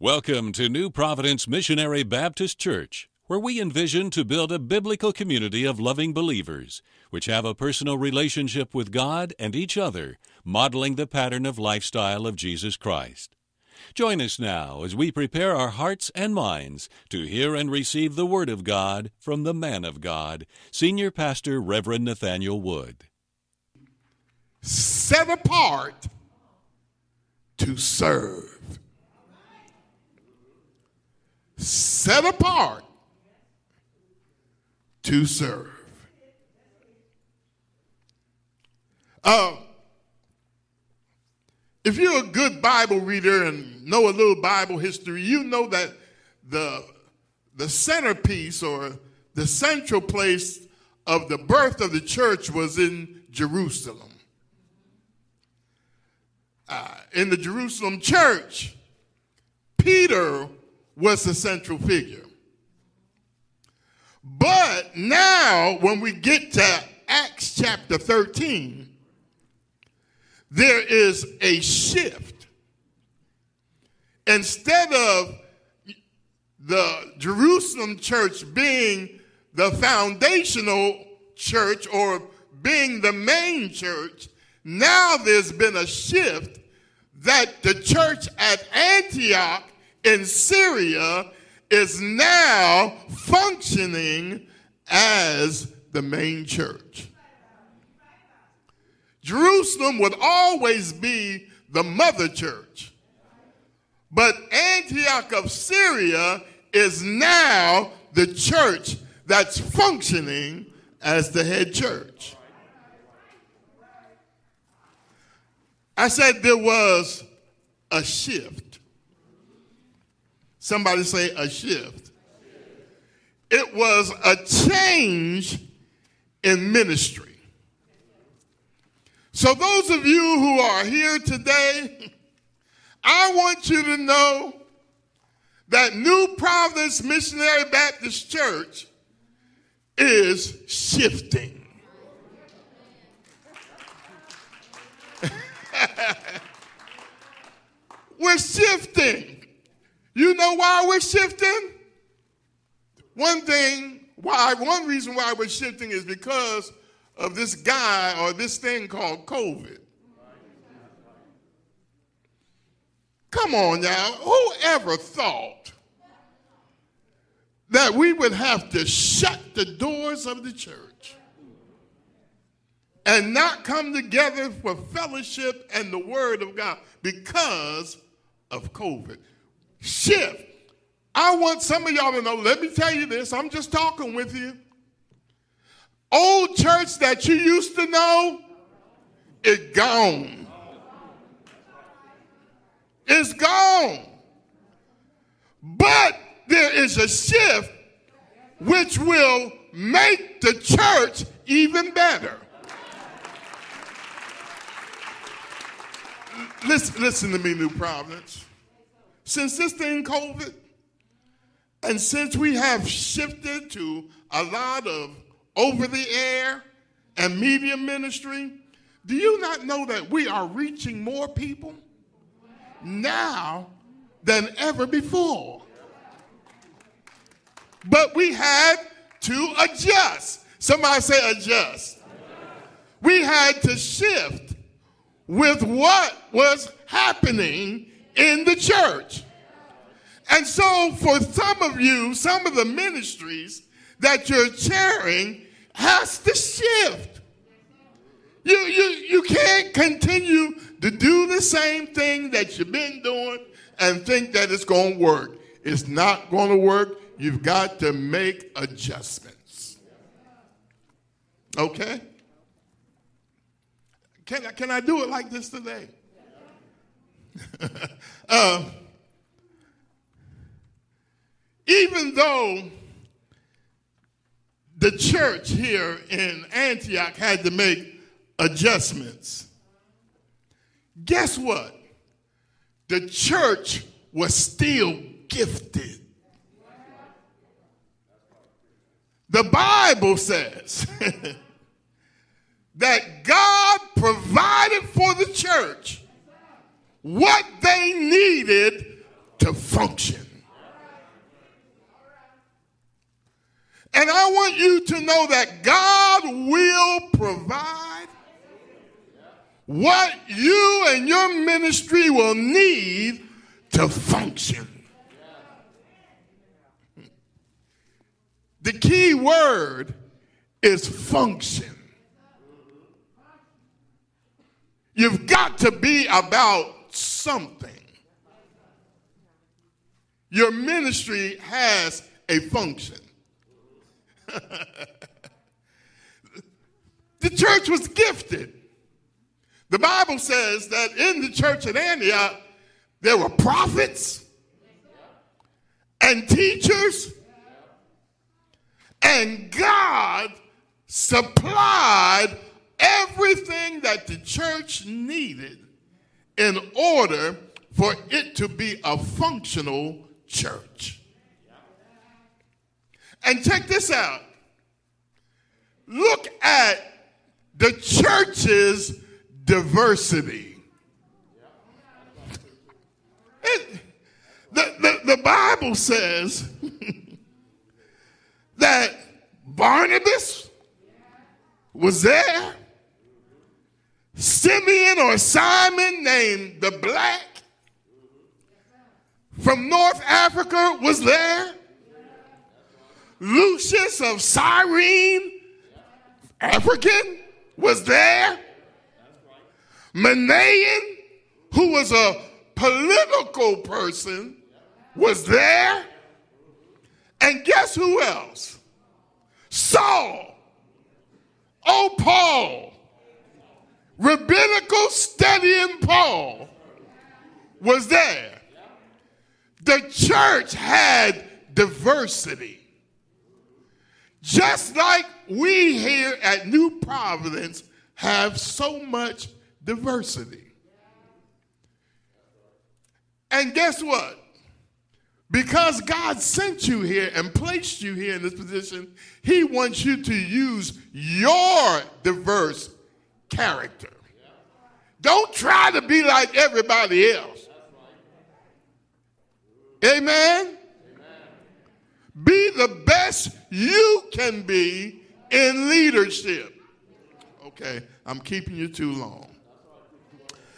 Welcome to New Providence Missionary Baptist Church, where we envision to build a biblical community of loving believers, which have a personal relationship with God and each other, modeling the pattern of lifestyle of Jesus Christ. Join us now as we prepare our hearts and minds to hear and receive the Word of God from the man of God, Senior Pastor Reverend Nathaniel Wood. Set apart to serve. Set apart to serve. Uh, if you're a good Bible reader and know a little Bible history, you know that the, the centerpiece or the central place of the birth of the church was in Jerusalem. Uh, in the Jerusalem church, Peter was the central figure. But now, when we get to Acts chapter 13, there is a shift. Instead of the Jerusalem church being the foundational church or being the main church, now there's been a shift that the church at Antioch in Syria is now functioning as the main church. Jerusalem would always be the mother church. But Antioch of Syria is now the church that's functioning as the head church. I said there was a shift. Somebody say a shift. It was a change in ministry. So, those of you who are here today, I want you to know that New Providence Missionary Baptist Church is shifting. We're shifting. You know why we're shifting? One thing, why, one reason why we're shifting is because of this guy or this thing called COVID. Come on, y'all. Who ever thought that we would have to shut the doors of the church and not come together for fellowship and the Word of God because of COVID? Shift. I want some of y'all to know, let me tell you this, I'm just talking with you. Old church that you used to know is gone. It's gone. But there is a shift which will make the church even better. Listen, listen to me, New Providence since this thing COVID, and since we have shifted to a lot of over the air and media ministry, do you not know that we are reaching more people now than ever before? But we had to adjust. Somebody say adjust. We had to shift with what was happening in the church. And so, for some of you, some of the ministries that you're chairing has to shift. You, you, you can't continue to do the same thing that you've been doing and think that it's going to work. It's not going to work. You've got to make adjustments. Okay? Can can I do it like this today? Uh, even though the church here in Antioch had to make adjustments, guess what? The church was still gifted. The Bible says that God provided for the church what they needed to function. And I want you to know that God will provide what you and your ministry will need to function. The key word is function. You've got to be about something. Your ministry has a function. the church was gifted. The Bible says that in the church at Antioch, there were prophets and teachers, and God supplied everything that the church needed in order for it to be a functional church. And check this out. Look at the church's diversity. It, the, the, the Bible says that Barnabas was there. Simeon or Simon, named the Black, from North Africa, was there. Lucius of Cyrene, African, was there. Manaen, who was a political person, was there. And guess who else? Saul. Oh, Paul. Rabbinical studying Paul was there. The church had diversity. Just like we here at New Providence have so much diversity. And guess what? Because God sent you here and placed you here in this position, He wants you to use your diverse character. Don't try to be like everybody else. Amen? Be the best you can be in leadership. Okay, I'm keeping you too long.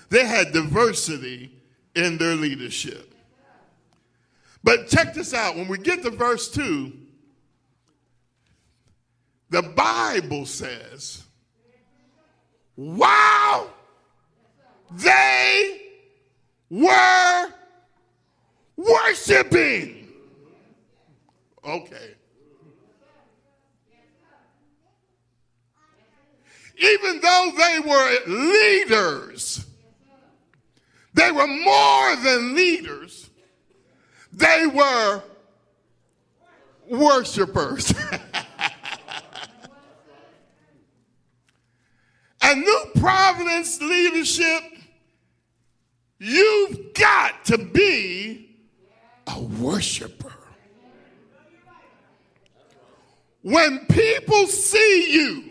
They had diversity in their leadership. But check this out when we get to verse 2, the Bible says, while they were worshiping. Okay. Even though they were leaders, they were more than leaders, they were worshipers. and New Providence leadership, you've got to be a worshiper. When people see you,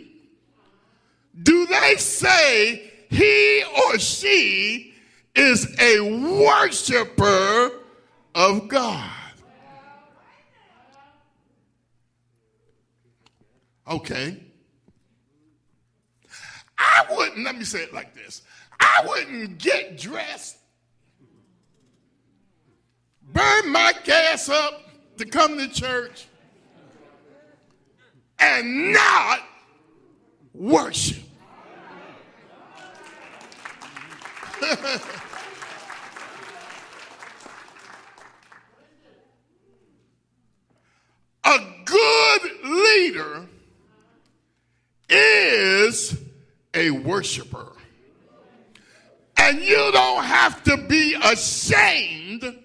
do they say he or she is a worshiper of God? Okay. I wouldn't, let me say it like this I wouldn't get dressed, burn my gas up to come to church, and not worship. A good leader is a worshiper. And you don't have to be ashamed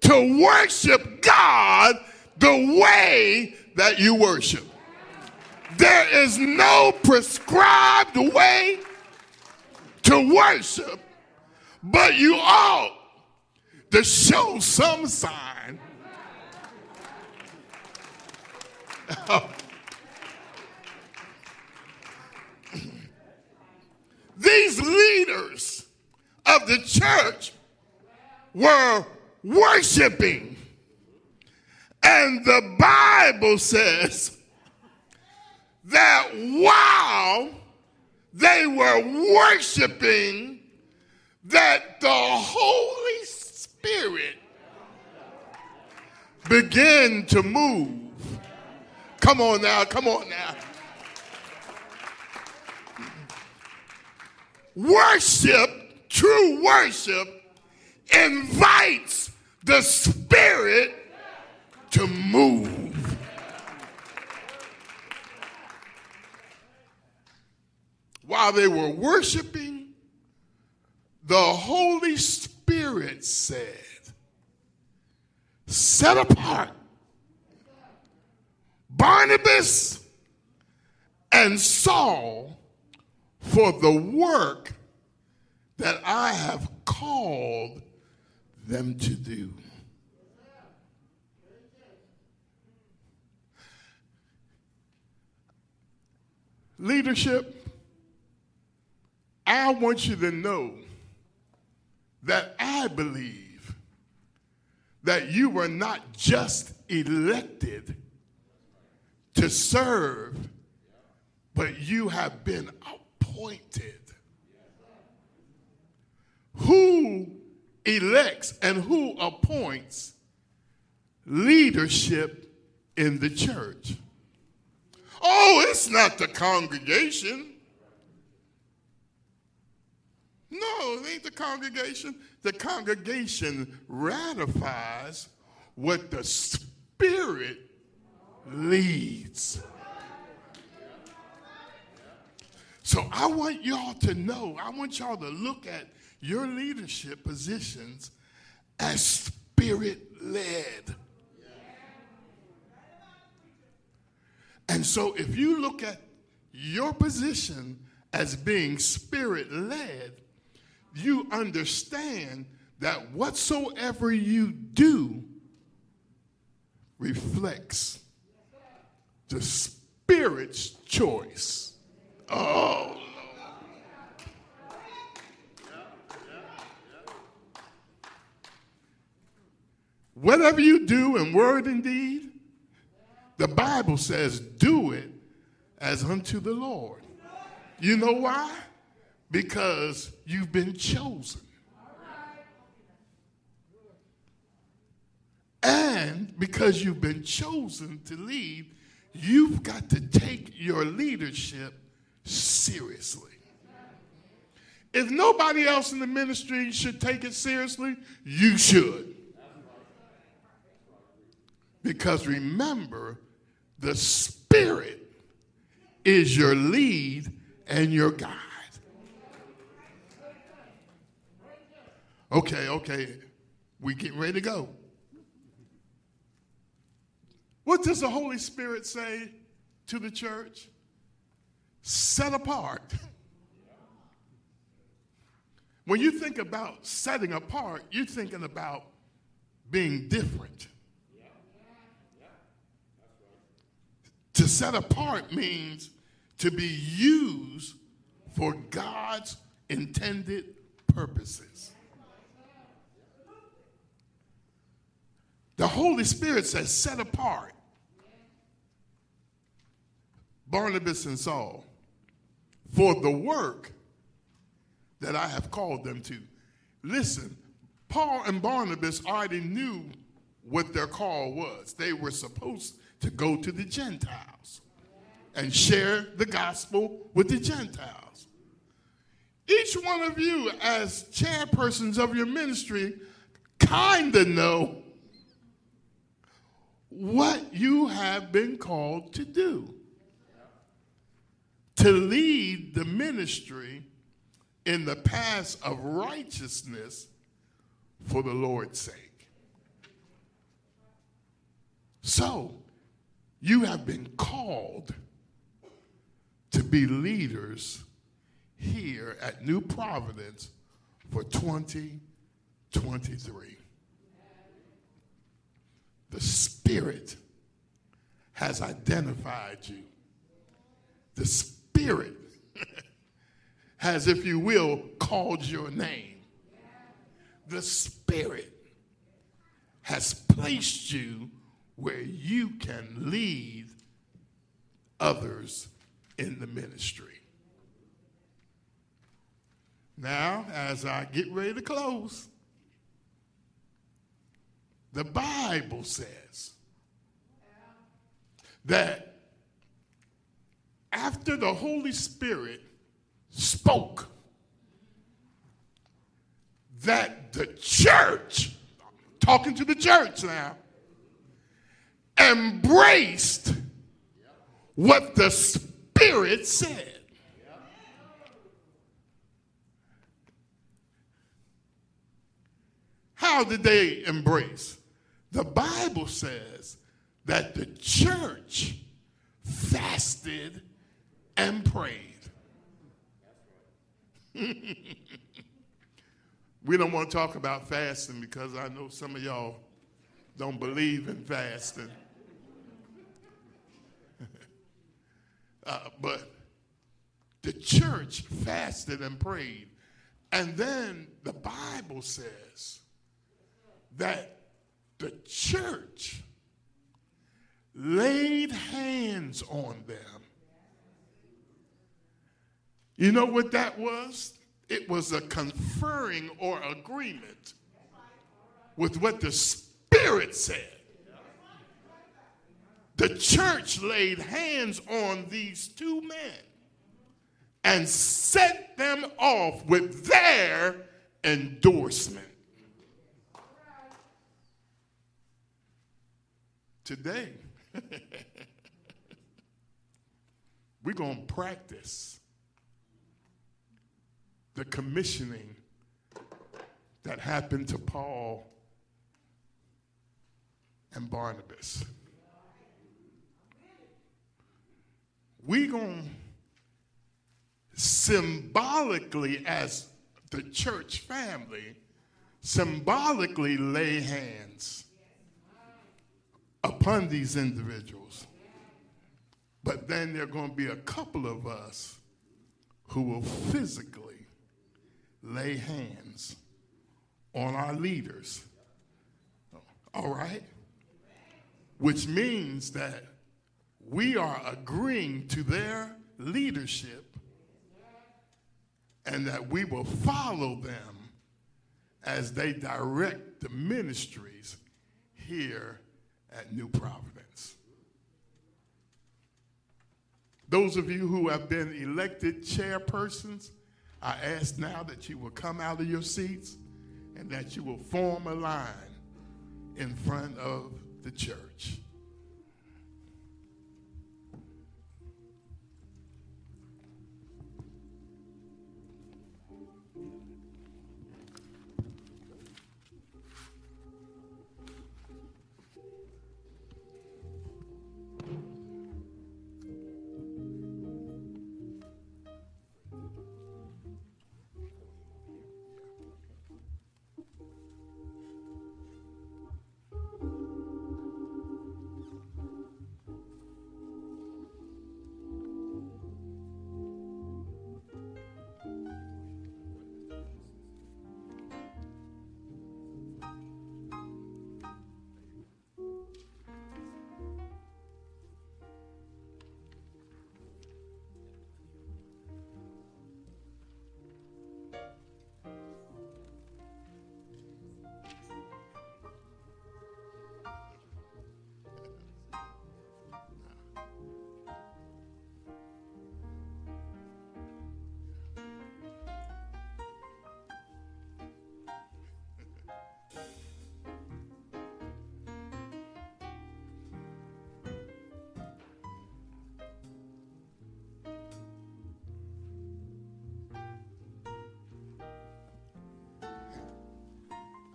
to worship God the way that you worship. There is no prescribed way to worship, but you ought to show some sign. Oh, These leaders of the church were worshiping. And the Bible says that while they were worshiping, that the Holy Spirit began to move. Come on now, come on now. Worship, true worship, invites the Spirit to move. While they were worshiping, the Holy Spirit said, Set apart Barnabas and Saul for the work that I have called them to do. Leadership, I want you to know that I believe that you were not just elected to serve, but you have been appointed. Who elects and who appoints leadership in the church? Oh, it's not the congregation. No, it ain't the congregation. The congregation ratifies what the Spirit leads. So I want y'all to know, I want y'all to look at your leadership positions as spirit led. And so if you look at your position as being spirit led, you understand that whatsoever you do reflects the Spirit's choice. Oh, Whatever you do in word and deed, the Bible says, do it as unto the Lord. You know why? Because you've been chosen. And because you've been chosen to lead, you've got to take your leadership seriously. If nobody else in the ministry should take it seriously, you should. Because remember, the Spirit is your lead and your guide. Okay, okay, we getting ready to go. What does the Holy Spirit say to the church? Set apart. When you think about setting apart, you're thinking about being different. To set apart means to be used for God's intended purposes. The Holy Spirit says, set apart. Barnabas and Saul for the work that I have called them to. Listen, Paul and Barnabas already knew what their call was. They were supposed to go to the Gentiles and share the gospel with the Gentiles. Each one of you, as chairpersons of your ministry, kind of know what you have been called to do to lead the ministry in the paths of righteousness for the Lord's sake. So, you have been called to be leaders here at New Providence for 2023. The Spirit has identified you. The Spirit has, if you will, called your name. The Spirit has placed you where you can lead others in the ministry. Now, as I get ready to close, the Bible says that after the Holy Spirit spoke, that the church, talking to the church now, embraced what the Spirit said. How did they embrace? The Bible says that the church fasted and prayed. we don't want to talk about fasting because I know some of y'all don't believe in fasting. uh, but the church fasted and prayed. And then the Bible says that the church laid hands on them. You know what that was? It was a conferring or agreement with what the Spirit said. The church laid hands on these two men and sent them off with their endorsement. Today, we're going to practice the commissioning that happened to Paul and Barnabas. We're going to symbolically, as the church family, symbolically lay hands upon these individuals. But then there are going to be a couple of us who will physically lay hands on our leaders. All right? Which means that we are agreeing to their leadership and that we will follow them as they direct the ministries here at New Providence. Those of you who have been elected chairpersons, I ask now that you will come out of your seats and that you will form a line in front of the church.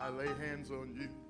I lay hands on you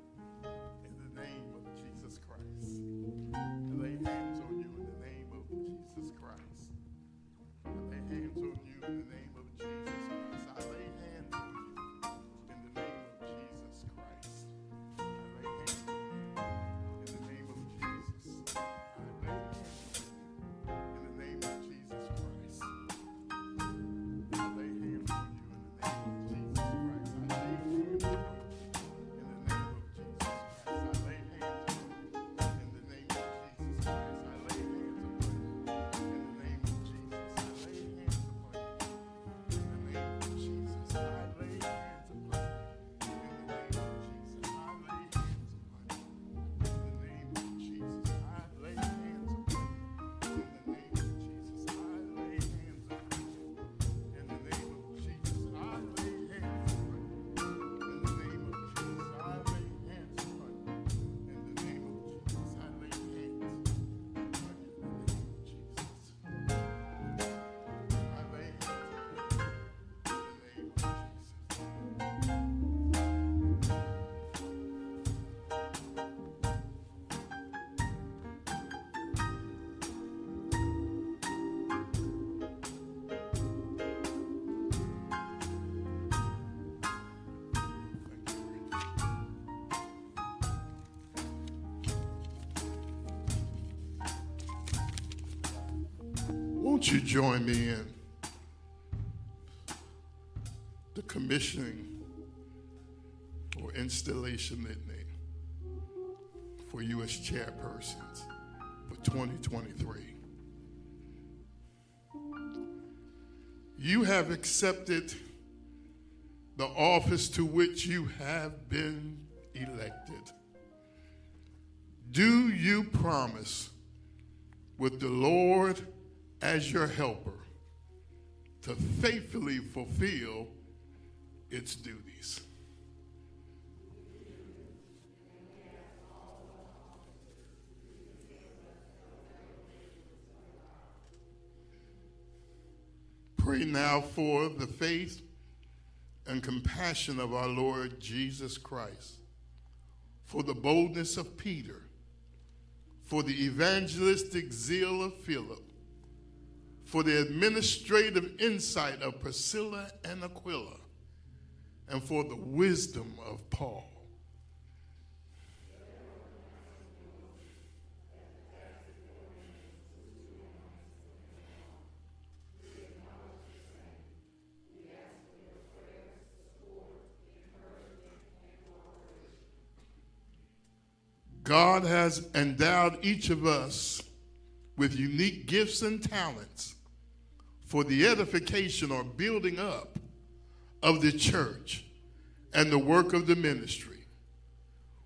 Won't you join me in the commissioning or installation litany for you as chairpersons for 2023? You have accepted the office to which you have been elected. Do you promise with the Lord as your helper to faithfully fulfill its duties? Pray now for the faith and compassion of our Lord Jesus Christ, for the boldness of Peter, for the evangelistic zeal of Philip, for the administrative insight of Priscilla and Aquila, and for the wisdom of Paul. God has endowed each of us with unique gifts and talents for the edification or building up of the church and the work of the ministry.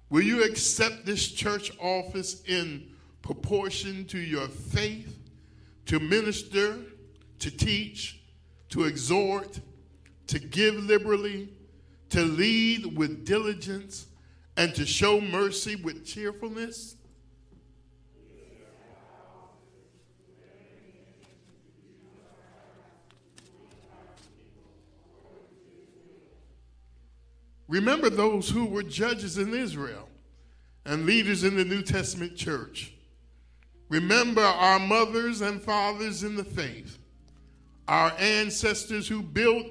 Will you accept this church office in proportion to your faith to minister, to teach, to exhort, to give liberally, to lead with diligence, and to show mercy with cheerfulness? Remember those who were judges in Israel and leaders in the New Testament church. Remember our mothers and fathers in the faith, our ancestors who built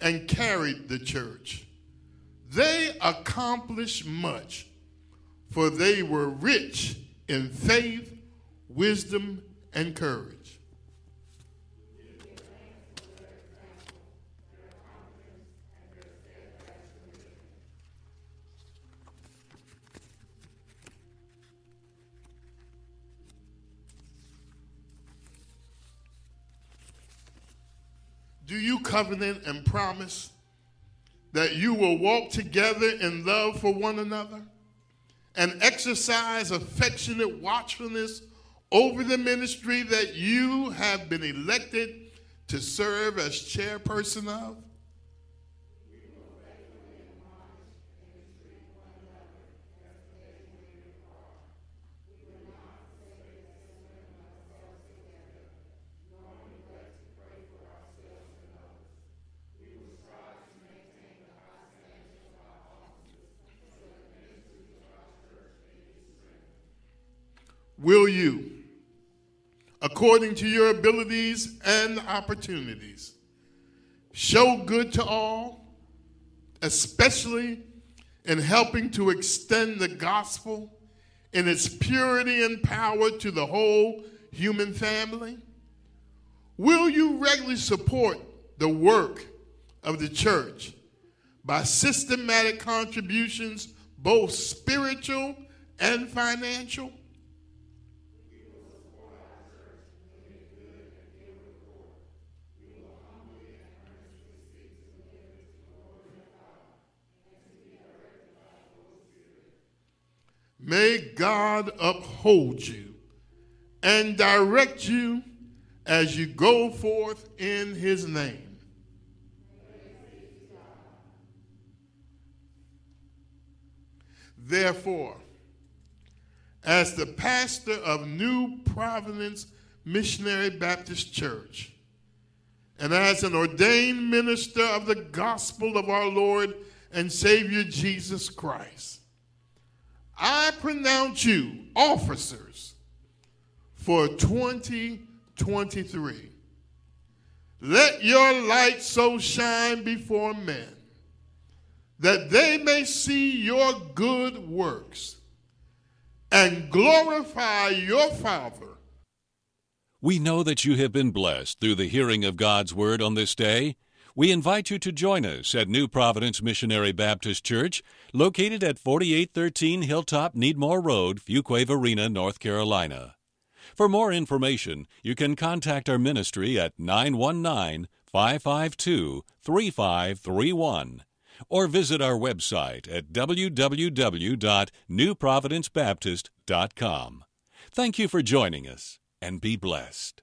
and carried the church. They accomplished much, for they were rich in faith, wisdom, and courage. Do you covenant and promise that you will walk together in love for one another and exercise affectionate watchfulness over the ministry that you have been elected to serve as chairperson of? Will you, according to your abilities and opportunities, show good to all, especially in helping to extend the gospel in its purity and power to the whole human family? Will you regularly support the work of the church by systematic contributions, both spiritual and financial? May God uphold you and direct you as you go forth in his name. Therefore, as the pastor of New Providence Missionary Baptist Church, and as an ordained minister of the gospel of our Lord and Savior Jesus Christ, I pronounce you officers for 2023. Let your light so shine before men that they may see your good works and glorify your Father We know that you have been blessed through the hearing of God's Word on this day. We invite you to join us at New Providence Missionary Baptist Church, located at 4813 Hilltop Needmore Road, Fuquay Varina, North Carolina. For more information, you can contact our ministry at 919 552 3531 or visit our website at www.newprovidencebaptist.com. Thank you for joining us and be blessed.